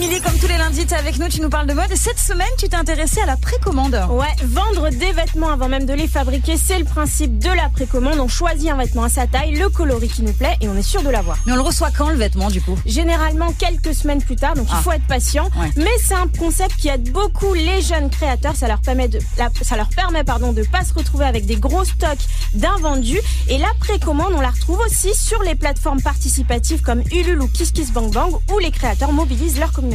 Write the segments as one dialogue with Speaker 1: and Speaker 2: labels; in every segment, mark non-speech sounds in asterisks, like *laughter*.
Speaker 1: Émilie, comme tous les lundis, tu es avec nous, tu nous parles de mode. Et cette semaine, tu t'es intéressée à la précommande.
Speaker 2: Ouais, vendre des vêtements avant même de les fabriquer, c'est le principe de la précommande. On choisit un vêtement à sa taille, le coloris qui nous plaît et on est sûr de l'avoir.
Speaker 1: Mais on le reçoit quand le vêtement du coup?
Speaker 2: Généralement quelques semaines plus tard, donc il
Speaker 1: Ah.
Speaker 2: faut être patient.
Speaker 1: Ouais.
Speaker 2: Mais c'est un concept qui aide beaucoup les jeunes créateurs. Ça leur permet de, la- ça leur permet pardon de pas se retrouver avec des gros stocks d'invendus. Et la précommande, on la retrouve aussi sur les plateformes participatives comme Ulule ou KissKissBankBang où les créateurs mobilisent leur communauté.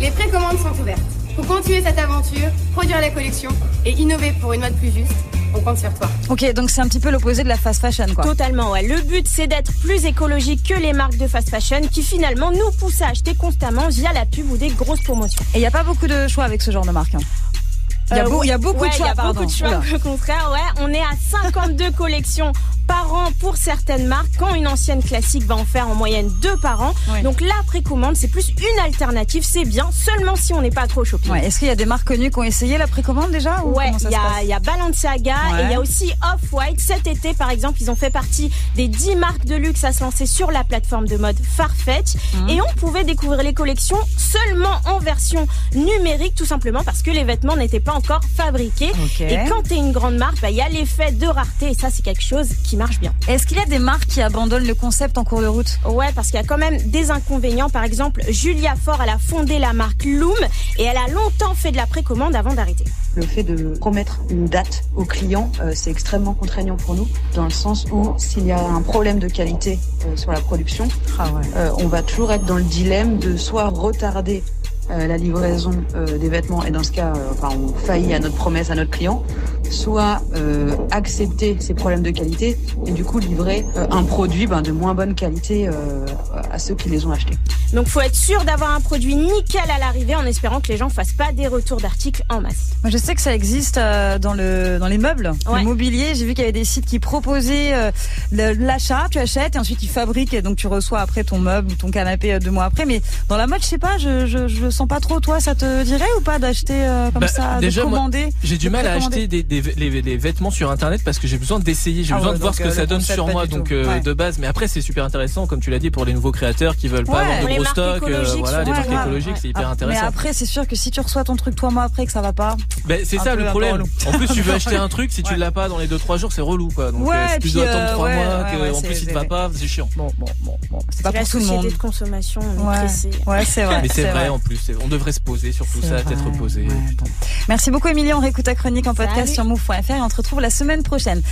Speaker 3: Les précommandes sont ouvertes. Pour continuer cette aventure, produire la collection et innover pour une mode plus juste, on compte sur toi.
Speaker 1: Ok, donc c'est un petit peu l'opposé de la fast fashion quoi.
Speaker 2: Totalement, ouais. Le but, c'est d'être plus écologique que les marques de fast fashion qui finalement nous poussent à acheter constamment via la pub ou des grosses promotions.
Speaker 1: Et il n'y a pas beaucoup de choix avec ce genre de marque. hein. Il y a,
Speaker 2: Euh,
Speaker 1: beau- il y a beaucoup
Speaker 2: ouais,
Speaker 1: de choix,
Speaker 2: il y a
Speaker 1: pardon.
Speaker 2: beaucoup de choix,
Speaker 1: Oula.
Speaker 2: au contraire, ouais. On est à 52 *laughs* collections par an pour certaines marques, quand une ancienne classique va en faire en moyenne deux par an.
Speaker 1: Oui.
Speaker 2: Donc la précommande, c'est plus une alternative, c'est bien, seulement si on n'est pas trop shopping.
Speaker 1: Ouais, Est-ce qu'il y a des marques connues qui ont essayé la précommande déjà ou
Speaker 2: Ouais, il y, y a Balenciaga
Speaker 1: Ouais.
Speaker 2: et il y a aussi Off-White. Cet été, par exemple, ils ont fait partie des 10 marques de luxe à se lancer sur la plateforme de mode Farfetch.
Speaker 1: Mmh.
Speaker 2: Et on pouvait découvrir les collections seulement en version numérique, tout simplement parce que les vêtements n'étaient pas encore fabriqués.
Speaker 1: Ok.
Speaker 2: Et quand t'es une grande marque, bah, il y a l'effet de rareté et ça, c'est quelque chose qui marche bien.
Speaker 1: Est-ce qu'il y a des marques qui abandonnent le concept en cours de route?
Speaker 2: Ouais, parce qu'il y a quand même des inconvénients. Par exemple, Julia Ford, elle a fondé la marque Loom et elle a longtemps fait de la précommande avant d'arrêter.
Speaker 4: Le fait de promettre une date au client, euh, c'est extrêmement contraignant pour nous, dans le sens où s'il y a un problème de qualité euh, sur la production,
Speaker 1: Ah ouais.
Speaker 4: euh, on va toujours être dans le dilemme de soit retarder euh, la livraison euh, des vêtements, et dans ce cas, euh, enfin, on faillit à notre promesse à notre client, soit euh, accepter ces problèmes de qualité et du coup livrer euh, un produit ben, de moins bonne qualité euh, à ceux qui les ont achetés.
Speaker 2: Donc faut être sûr d'avoir un produit nickel à l'arrivée en espérant que les gens fassent pas des retours d'articles en masse.
Speaker 1: Moi, je sais que ça existe euh, dans le dans les meubles,
Speaker 2: Ouais.
Speaker 1: le mobilier. J'ai vu qu'il y avait des sites qui proposaient euh, l'achat, tu achètes et ensuite ils fabriquent et donc tu reçois après ton meuble ou ton canapé euh, deux mois après. Mais dans la mode, je sais pas, je je, sens pas trop. Toi, ça te dirait ou pas d'acheter euh, comme
Speaker 5: Bah,
Speaker 1: ça,
Speaker 5: déjà,
Speaker 1: de commander
Speaker 5: J'ai du mal à acheter des, des, les- les vêtements sur internet parce que j'ai besoin d'essayer, j'ai
Speaker 1: Ah
Speaker 5: besoin
Speaker 1: ouais,
Speaker 5: de voir ce que
Speaker 1: euh,
Speaker 5: ça donne sur moi donc euh,
Speaker 1: Ouais.
Speaker 5: de base. Mais après c'est super intéressant comme tu l'as dit pour les nouveaux créateurs qui veulent pas avoir de gros stocks, euh, voilà, les marques
Speaker 2: grave,
Speaker 5: écologiques,
Speaker 2: ouais.
Speaker 5: c'est hyper
Speaker 1: Ah,
Speaker 5: intéressant.
Speaker 1: Mais après, c'est sûr que si tu reçois ton truc trois mois après que ça va pas.
Speaker 5: Ben, c'est ça le problème. En plus, tu veux *laughs* acheter un truc, si tu l'as pas dans les 2-3 jours, c'est relou quoi. Donc tu dois attendre 3
Speaker 1: ouais,
Speaker 5: mois, en plus il te va pas, c'est chiant.
Speaker 1: Bon, bon, bon, bon. C'est pas pour tout le
Speaker 2: société
Speaker 1: monde.
Speaker 2: de consommation,
Speaker 1: Ouais, c'est vrai.
Speaker 5: Mais c'est vrai en plus, on devrait se poser sur tout ça, être posé.
Speaker 1: Merci beaucoup Émilie, on réécoute ta chronique en podcast sur et on te retrouve la semaine prochaine.